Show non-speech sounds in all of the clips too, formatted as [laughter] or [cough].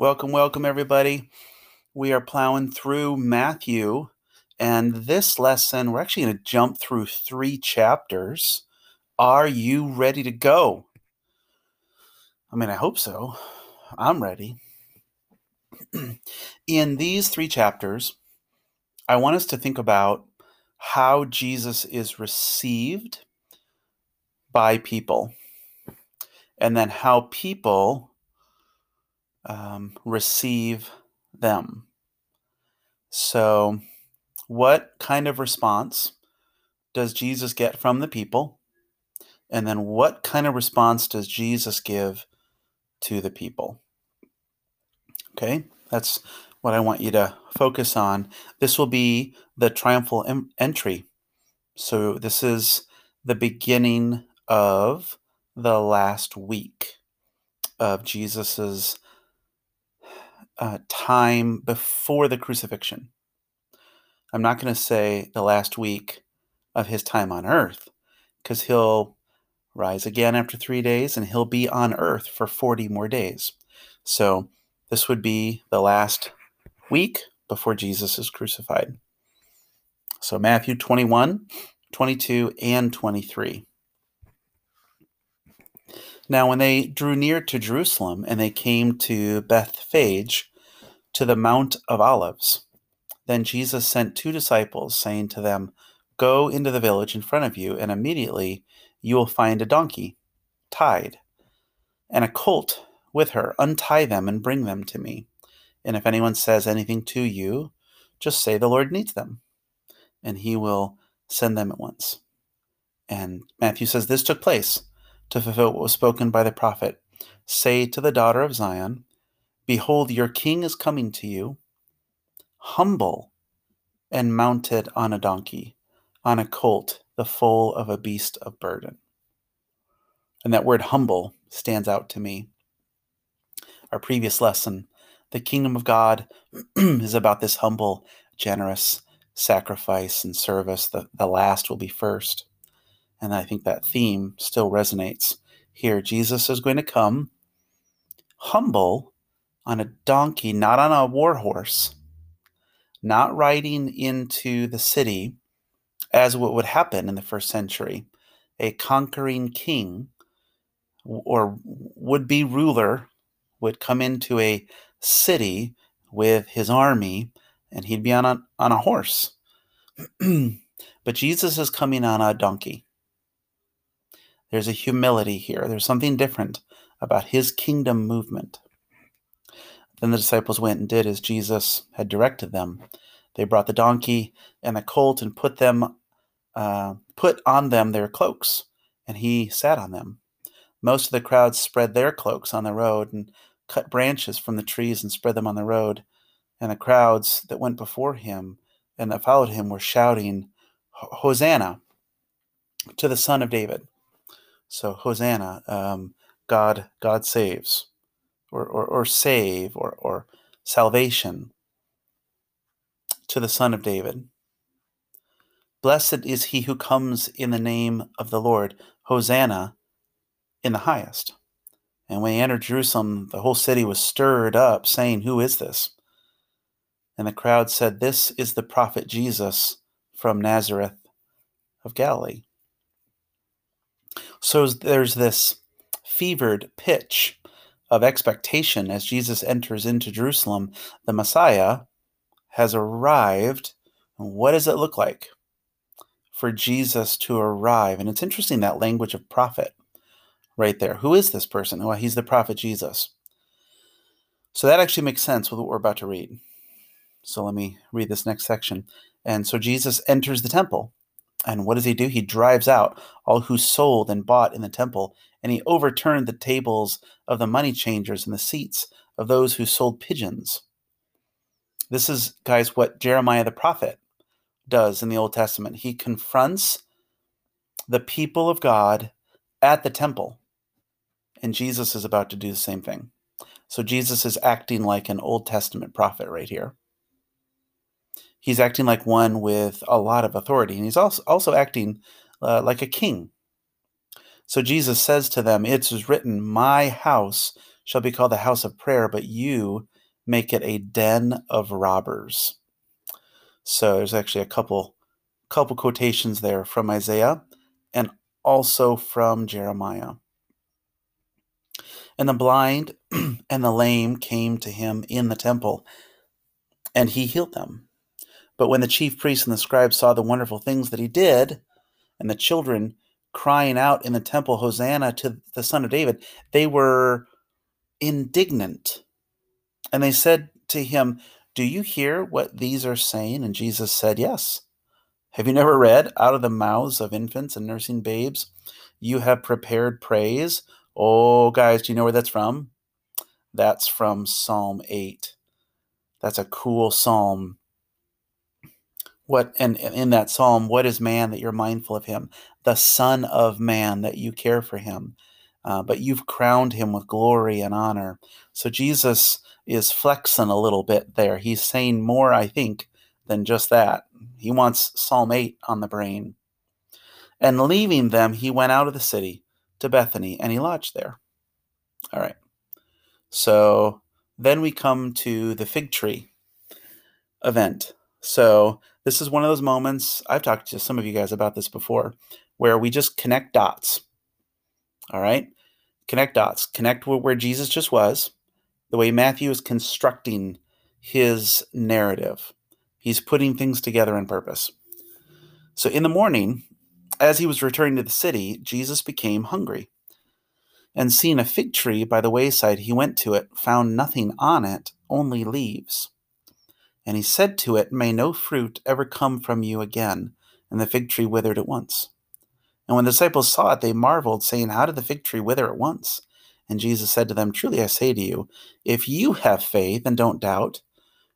Welcome, welcome, everybody. We are plowing through Matthew, and this lesson, we're actually going to jump through three chapters. Are you ready to go? I mean, I hope so. I'm ready. [clears throat] In these three chapters, I want us to think about how Jesus is received by people, and then how people um, receive them. So, what kind of response does Jesus get from the people? And then, what kind of response does Jesus give to the people? Okay, that's what I want you to focus on. This will be the triumphal em- entry. So, this is the beginning of the last week of Jesus's uh, time before the crucifixion. I'm not going to say the last week of his time on earth, because he'll rise again after three days and he'll be on earth for 40 more days. So this would be the last week before Jesus is crucified. So Matthew 21, 22, and 23. Now, when they drew near to Jerusalem and they came to Bethphage, to the Mount of Olives. Then Jesus sent two disciples, saying to them, Go into the village in front of you, and immediately you will find a donkey tied, and a colt with her. Untie them and bring them to me. And if anyone says anything to you, just say the Lord needs them, and he will send them at once. And Matthew says this took place to fulfill what was spoken by the prophet Say to the daughter of Zion, Behold, your king is coming to you, humble and mounted on a donkey, on a colt, the foal of a beast of burden. And that word humble stands out to me. Our previous lesson, the kingdom of God [clears throat] is about this humble, generous sacrifice and service. The, the last will be first. And I think that theme still resonates here. Jesus is going to come humble on a donkey, not on a war horse, not riding into the city as what would happen in the first century. A conquering king or would be ruler would come into a city with his army and he'd be on a, on a horse. [clears throat] but Jesus is coming on a donkey. There's a humility here. There's something different about his kingdom movement. Then the disciples went and did as Jesus had directed them. They brought the donkey and the colt and put them, uh, put on them their cloaks, and he sat on them. Most of the crowd spread their cloaks on the road and cut branches from the trees and spread them on the road. And the crowds that went before him and that followed him were shouting, Hosanna to the Son of David. So Hosanna, um, God, God saves or, or, or save or, or salvation to the Son of David. Blessed is he who comes in the name of the Lord. Hosanna in the highest. And when he entered Jerusalem, the whole city was stirred up, saying, Who is this? And the crowd said, This is the prophet Jesus from Nazareth of Galilee. So there's this fevered pitch of expectation as Jesus enters into Jerusalem. The Messiah has arrived. What does it look like for Jesus to arrive? And it's interesting that language of prophet right there. Who is this person? Well, he's the prophet Jesus. So that actually makes sense with what we're about to read. So let me read this next section. And so Jesus enters the temple. And what does he do? He drives out all who sold and bought in the temple and he overturned the tables of the money changers and the seats of those who sold pigeons. This is, guys, what Jeremiah the prophet does in the Old Testament. He confronts the people of God at the temple, and Jesus is about to do the same thing. So Jesus is acting like an Old Testament prophet right here. He's acting like one with a lot of authority, and he's also, also acting uh, like a king so Jesus says to them, It is written, My house shall be called the house of prayer, but you make it a den of robbers. So there's actually a couple couple quotations there from Isaiah and also from Jeremiah. And the blind [clears throat] and the lame came to him in the temple, and he healed them. But when the chief priests and the scribes saw the wonderful things that he did, and the children crying out in the temple, Hosanna to the Son of David, they were indignant. And they said to him, Do you hear what these are saying? And Jesus said, Yes. Have you never read, Out of the mouths of infants and nursing babes, you have prepared praise? Oh, guys, do you know where that's from? That's from Psalm 8. That's a cool psalm. What and in that psalm, what is man that you're mindful of him? The Son of Man that you care for him. Uh, but you've crowned him with glory and honor. So Jesus is flexing a little bit there. He's saying more, I think, than just that. He wants Psalm 8 on the brain. And leaving them, he went out of the city to Bethany and he lodged there. All right. So then we come to the fig tree event. So this is one of those moments, I've talked to some of you guys about this before, where we just connect dots. All right. Connect dots. Connect where Jesus just was, the way Matthew is constructing his narrative. He's putting things together on purpose. So in the morning, as he was returning to the city, Jesus became hungry. And seeing a fig tree by the wayside, he went to it, found nothing on it, only leaves. And he said to it, May no fruit ever come from you again. And the fig tree withered at once. And when the disciples saw it, they marveled, saying, How did the fig tree wither at once? And Jesus said to them, Truly I say to you, if you have faith and don't doubt,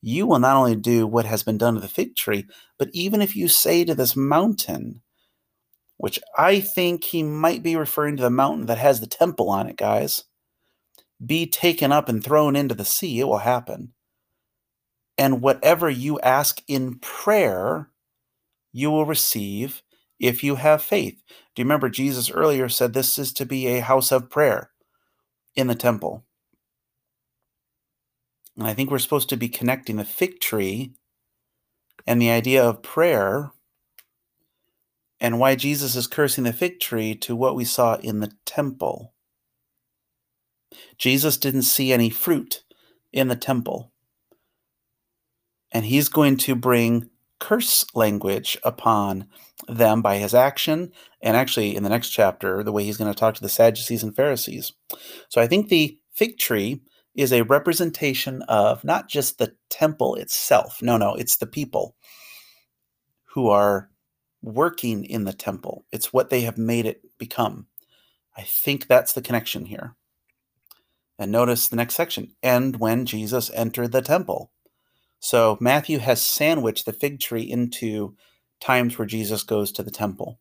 you will not only do what has been done to the fig tree, but even if you say to this mountain, which I think he might be referring to the mountain that has the temple on it, guys, be taken up and thrown into the sea, it will happen. And whatever you ask in prayer, you will receive if you have faith. Do you remember Jesus earlier said this is to be a house of prayer in the temple? And I think we're supposed to be connecting the fig tree and the idea of prayer and why Jesus is cursing the fig tree to what we saw in the temple. Jesus didn't see any fruit in the temple. And he's going to bring curse language upon them by his action, and actually in the next chapter, the way he's going to talk to the Sadducees and Pharisees. So I think the fig tree is a representation of not just the temple itself. No, no, it's the people who are working in the temple. It's what they have made it become. I think that's the connection here. And notice the next section. And when Jesus entered the temple. So Matthew has sandwiched the fig tree into times where Jesus goes to the temple.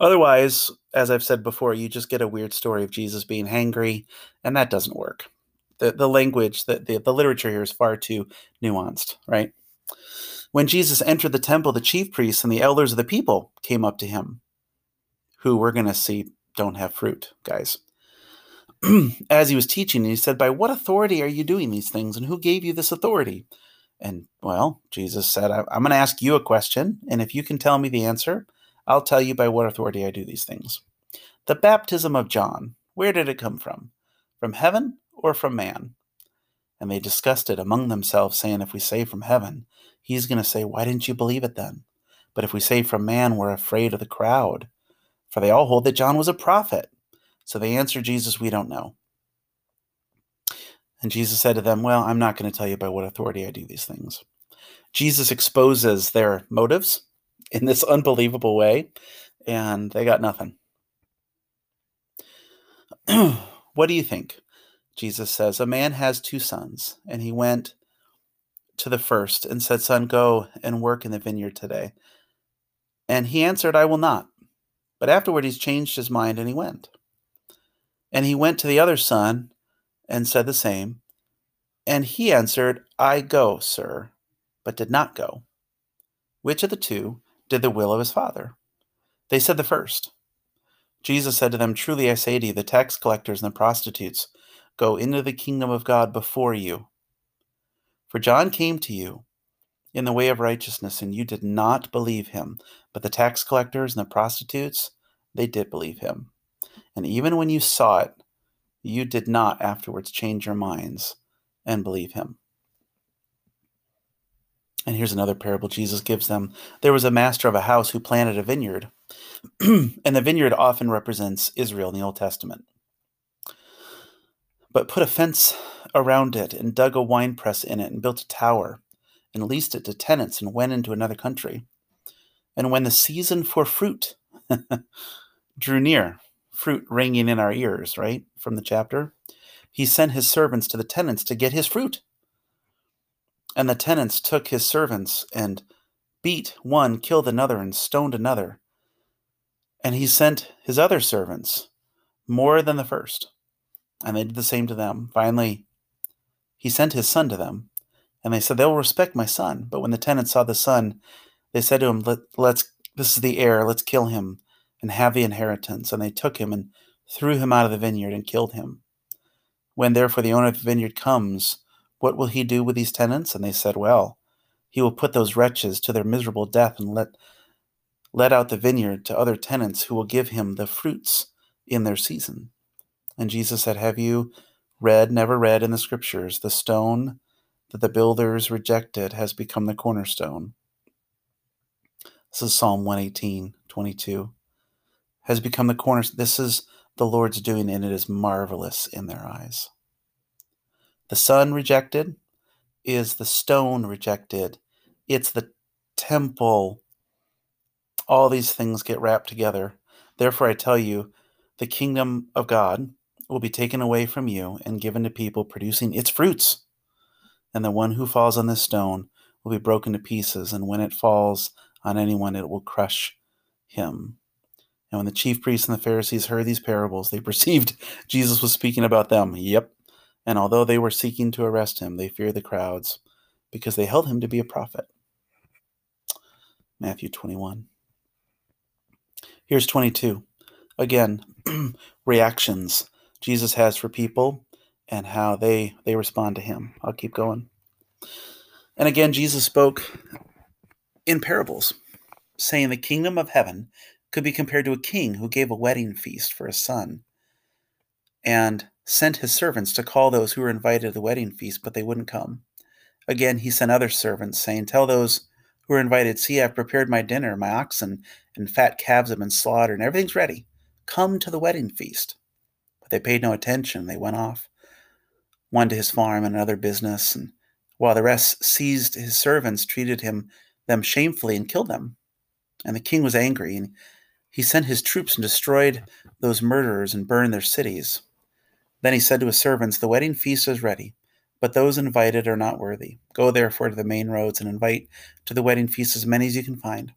Otherwise, as I've said before, you just get a weird story of Jesus being hangry, and that doesn't work. The, the language, the, the, the literature here is far too nuanced, right? When Jesus entered the temple, the chief priests and the elders of the people came up to him, who we're going to see don't have fruit, guys. [clears throat] As he was teaching, he said, By what authority are you doing these things, and who gave you this authority? And well, Jesus said, I'm going to ask you a question, and if you can tell me the answer, I'll tell you by what authority I do these things. The baptism of John, where did it come from? From heaven or from man? And they discussed it among themselves, saying, If we say from heaven, he's going to say, Why didn't you believe it then? But if we say from man, we're afraid of the crowd, for they all hold that John was a prophet. So they answered Jesus, We don't know. And Jesus said to them, Well, I'm not going to tell you by what authority I do these things. Jesus exposes their motives in this unbelievable way, and they got nothing. [clears throat] what do you think? Jesus says, A man has two sons, and he went to the first and said, Son, go and work in the vineyard today. And he answered, I will not. But afterward, he's changed his mind and he went. And he went to the other son and said the same. And he answered, I go, sir, but did not go. Which of the two did the will of his father? They said the first. Jesus said to them, Truly I say to you, the tax collectors and the prostitutes go into the kingdom of God before you. For John came to you in the way of righteousness, and you did not believe him. But the tax collectors and the prostitutes, they did believe him. And even when you saw it, you did not afterwards change your minds and believe him. And here's another parable Jesus gives them. There was a master of a house who planted a vineyard, [clears throat] and the vineyard often represents Israel in the Old Testament. But put a fence around it, and dug a winepress in it, and built a tower, and leased it to tenants, and went into another country. And when the season for fruit [laughs] drew near, fruit ringing in our ears, right, from the chapter, he sent his servants to the tenants to get his fruit. And the tenants took his servants and beat one, killed another, and stoned another. And he sent his other servants more than the first, and they did the same to them. Finally, he sent his son to them, and they said, They will respect my son. But when the tenants saw the son, they said to him, Let, Let's this is the heir, let's kill him and have the inheritance. And they took him and threw him out of the vineyard and killed him. When therefore the owner of the vineyard comes, what will he do with these tenants? And they said, Well, he will put those wretches to their miserable death and let let out the vineyard to other tenants who will give him the fruits in their season. And Jesus said, Have you read, never read in the scriptures, the stone that the builders rejected has become the cornerstone? This is Psalm 118, 22. Has become the corner. This is the Lord's doing, and it is marvelous in their eyes. The son rejected is the stone rejected. It's the temple. All these things get wrapped together. Therefore, I tell you, the kingdom of God will be taken away from you and given to people producing its fruits. And the one who falls on this stone will be broken to pieces, and when it falls on anyone, it will crush him. And when the chief priests and the Pharisees heard these parables, they [laughs] perceived Jesus was speaking about them. Yep, and although they were seeking to arrest him, they feared the crowds because they held him to be a prophet. Matthew 21. Here's 22. Again, [clears throat] reactions Jesus has for people and how they they respond to him. I'll keep going. And again Jesus spoke in parables, saying the kingdom of heaven could be compared to a king who gave a wedding feast for his son and sent his servants to call those who were invited to the wedding feast, but they wouldn't come. Again, he sent other servants, saying, Tell those who are invited, See, I've prepared my dinner, my oxen and fat calves have been slaughtered, and everything's ready. Come to the wedding feast. But they paid no attention. They went off, one to his farm and another business, and while the rest seized his servants, treated him them shamefully, and killed them. And the king was angry, and he sent his troops and destroyed those murderers and burned their cities. Then he said to his servants, The wedding feast is ready, but those invited are not worthy. Go therefore to the main roads and invite to the wedding feast as many as you can find.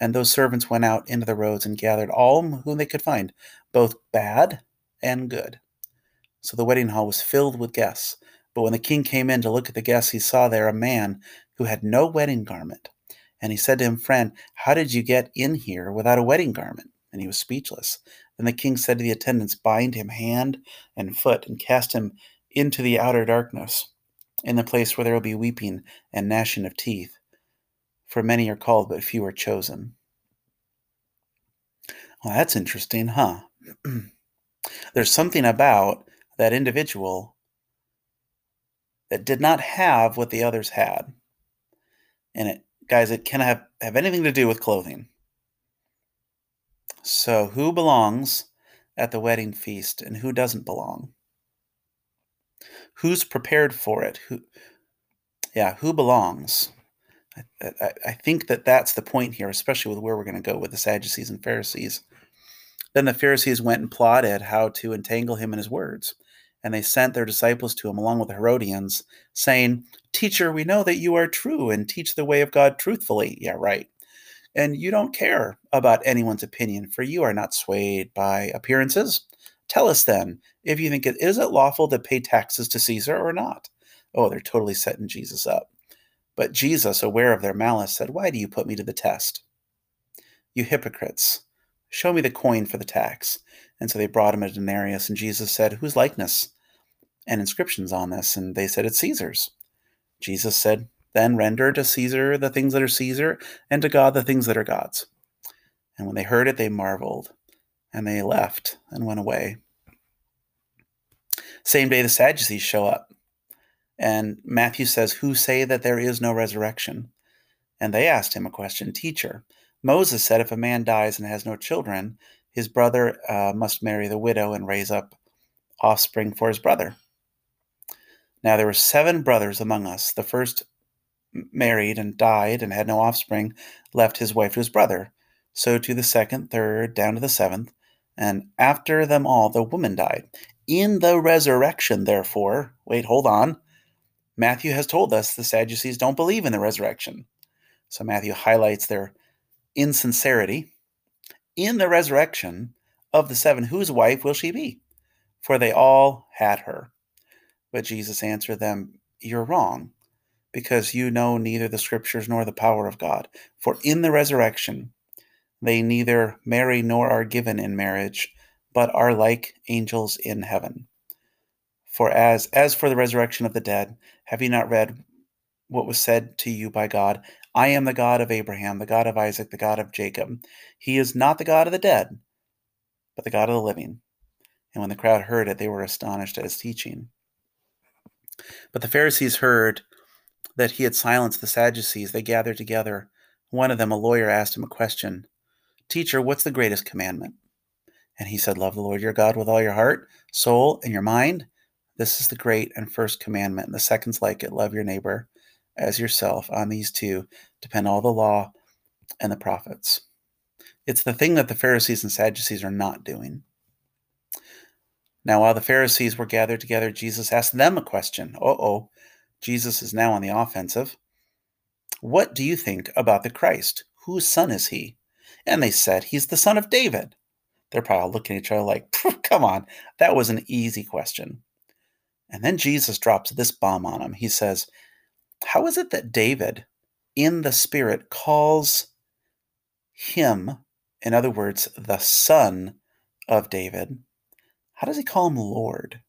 And those servants went out into the roads and gathered all whom they could find, both bad and good. So the wedding hall was filled with guests. But when the king came in to look at the guests, he saw there a man who had no wedding garment. And he said to him, Friend, how did you get in here without a wedding garment? And he was speechless. Then the king said to the attendants, Bind him hand and foot, and cast him into the outer darkness, in the place where there will be weeping and gnashing of teeth. For many are called, but few are chosen. Well, that's interesting, huh? [clears throat] There's something about that individual that did not have what the others had. And it, guys, it can have, have anything to do with clothing. So, who belongs at the wedding feast and who doesn't belong? Who's prepared for it? Who, yeah, who belongs? I, I, I think that that's the point here, especially with where we're going to go with the Sadducees and Pharisees. Then the Pharisees went and plotted how to entangle him in his words. And they sent their disciples to him along with the Herodians, saying, Teacher, we know that you are true and teach the way of God truthfully. Yeah, right and you don't care about anyone's opinion, for you are not swayed by appearances. Tell us then, if you think it is it lawful to pay taxes to Caesar or not? Oh, they're totally setting Jesus up. But Jesus, aware of their malice, said, Why do you put me to the test? You hypocrites, show me the coin for the tax. And so they brought him a denarius, and Jesus said, Whose likeness and inscriptions on this. And they said, It's Caesar's. Jesus said, Then render to Caesar the things that are Caesar, and to God the things that are God's. And when they heard it, they marveled, and they left and went away. Same day, the Sadducees show up. And Matthew says, Who say that there is no resurrection? And they asked him a question Teacher, Moses said if a man dies and has no children, his brother uh, must marry the widow and raise up offspring for his brother. Now there were seven brothers among us. The first married and died and had no offspring, left his wife to his brother. So to the second, third, down to the seventh. And after them all, the woman died. In the resurrection, therefore, wait, hold on. Matthew has told us the Sadducees don't believe in the resurrection. So Matthew highlights their insincerity. In the resurrection of the seven, whose wife will she be? For they all had her. But Jesus answered them, You're wrong, because you know neither the scriptures nor the power of God. For in the resurrection, they neither marry nor are given in marriage, but are like angels in heaven. For as as for the resurrection of the dead, have you not read what was said to you by God? I am the God of Abraham, the God of Isaac, the God of Jacob. He is not the God of the dead, but the God of the living. And when the crowd heard it, they were astonished at his teaching. But the Pharisees heard that he had silenced the Sadducees. They gathered together. One of them, a lawyer, asked him a question Teacher, what's the greatest commandment? And he said, Love the Lord your God with all your heart, soul, and your mind. This is the great and first commandment. And the second's like it love your neighbor as yourself. On these two depend all the law and the prophets. It's the thing that the Pharisees and Sadducees are not doing. Now, while the Pharisees were gathered together, Jesus asked them a question. Uh oh, Jesus is now on the offensive. What do you think about the Christ? Whose son is he? And they said, He's the son of David. They're probably looking at each other like, Come on, that was an easy question. And then Jesus drops this bomb on him. He says, how is it that David, in the Spirit, calls him, in other words, the son of David? How does he call him Lord?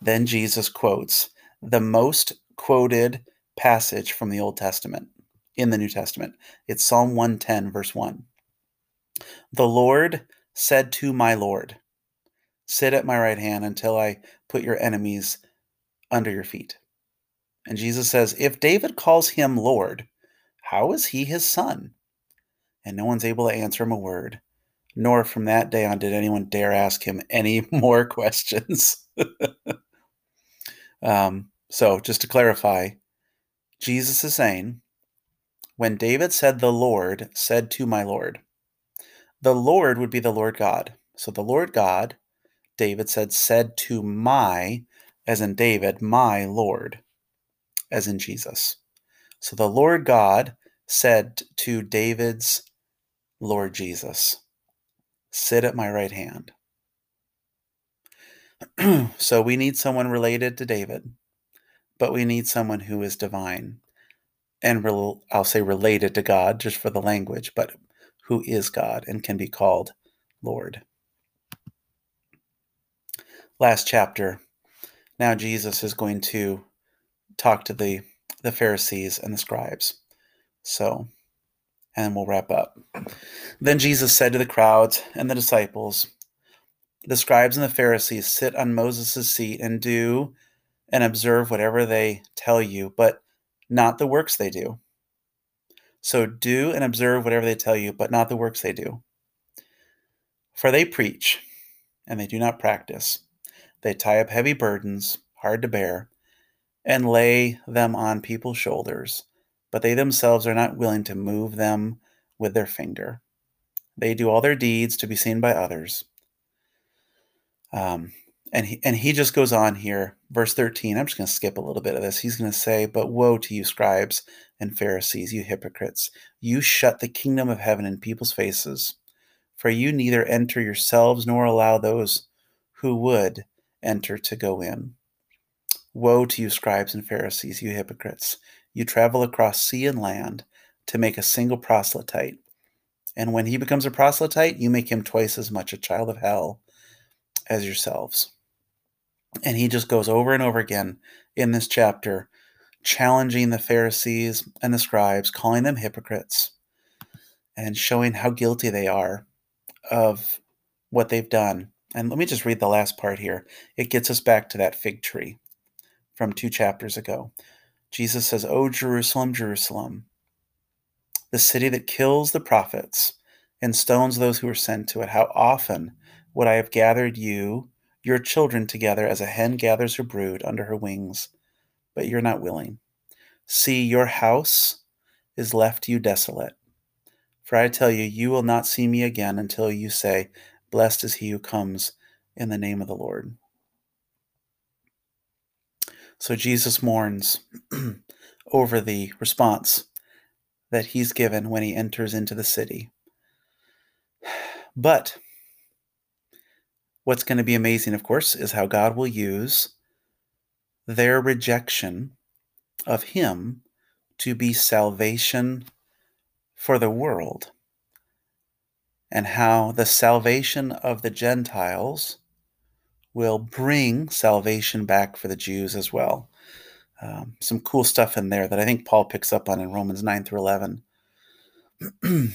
Then Jesus quotes the most quoted passage from the Old Testament in the New Testament. It's Psalm 110, verse 1. The Lord said to my Lord, Sit at my right hand until I put your enemies under your feet. And Jesus says, If David calls him Lord, how is he his son? And no one's able to answer him a word, nor from that day on did anyone dare ask him [laughs] any more questions. [laughs] um, so, just to clarify, Jesus is saying, when David said, The Lord said to my Lord, the Lord would be the Lord God. So the Lord God, David said, said to my, as in David, my Lord as in Jesus. So the Lord God said to David's Lord Jesus, Sit at my right hand. [clears throat] so we need someone related to David, but we need someone who is divine and I'll say related to God just for the language, but who is God and can be called Lord. Last chapter. Now Jesus is going to talk to the the Pharisees and the scribes. So, and we'll wrap up. Then Jesus said to the crowds and the disciples, The scribes and the Pharisees sit on Moses' seat and do and observe whatever they tell you, but not the works they do. So do and observe whatever they tell you, but not the works they do. For they preach, and they do not practice. They tie up heavy burdens, hard to bear and lay them on people's shoulders, but they themselves are not willing to move them with their finger. They do all their deeds to be seen by others. Um, and he, and he just goes on here, verse 13. I'm just going to skip a little bit of this. He's going to say, But woe to you, scribes and Pharisees, you hypocrites! You shut the kingdom of heaven in people's faces, for you neither enter yourselves nor allow those who would enter to go in. Woe to you, scribes and Pharisees, you hypocrites! You travel across sea and land to make a single proselyte. And when he becomes a proselyte, you make him twice as much a child of hell as yourselves. And he just goes over and over again in this chapter, challenging the Pharisees and the scribes, calling them hypocrites, and showing how guilty they are of what they've done. And let me just read the last part here. It gets us back to that fig tree from two chapters ago. Jesus says, O Jerusalem, Jerusalem, the city that kills the prophets and stones those who are sent to it, how often would I have gathered you, your children, together as a hen gathers her brood under her wings, but you're not willing. See, your house is left you desolate. For I tell you, you will not see me again until you say, Blessed is he who comes in the name of the Lord. So Jesus mourns [clears throat] over the response that he's given when he enters into the city. [sighs] But what's going to be amazing, of course, is how God will use their rejection of him to be salvation for the world, and how the salvation of the Gentiles will bring salvation back for the Jews as well. Um, some cool stuff in there that I think Paul picks up on in Romans 9 through 11. [clears throat]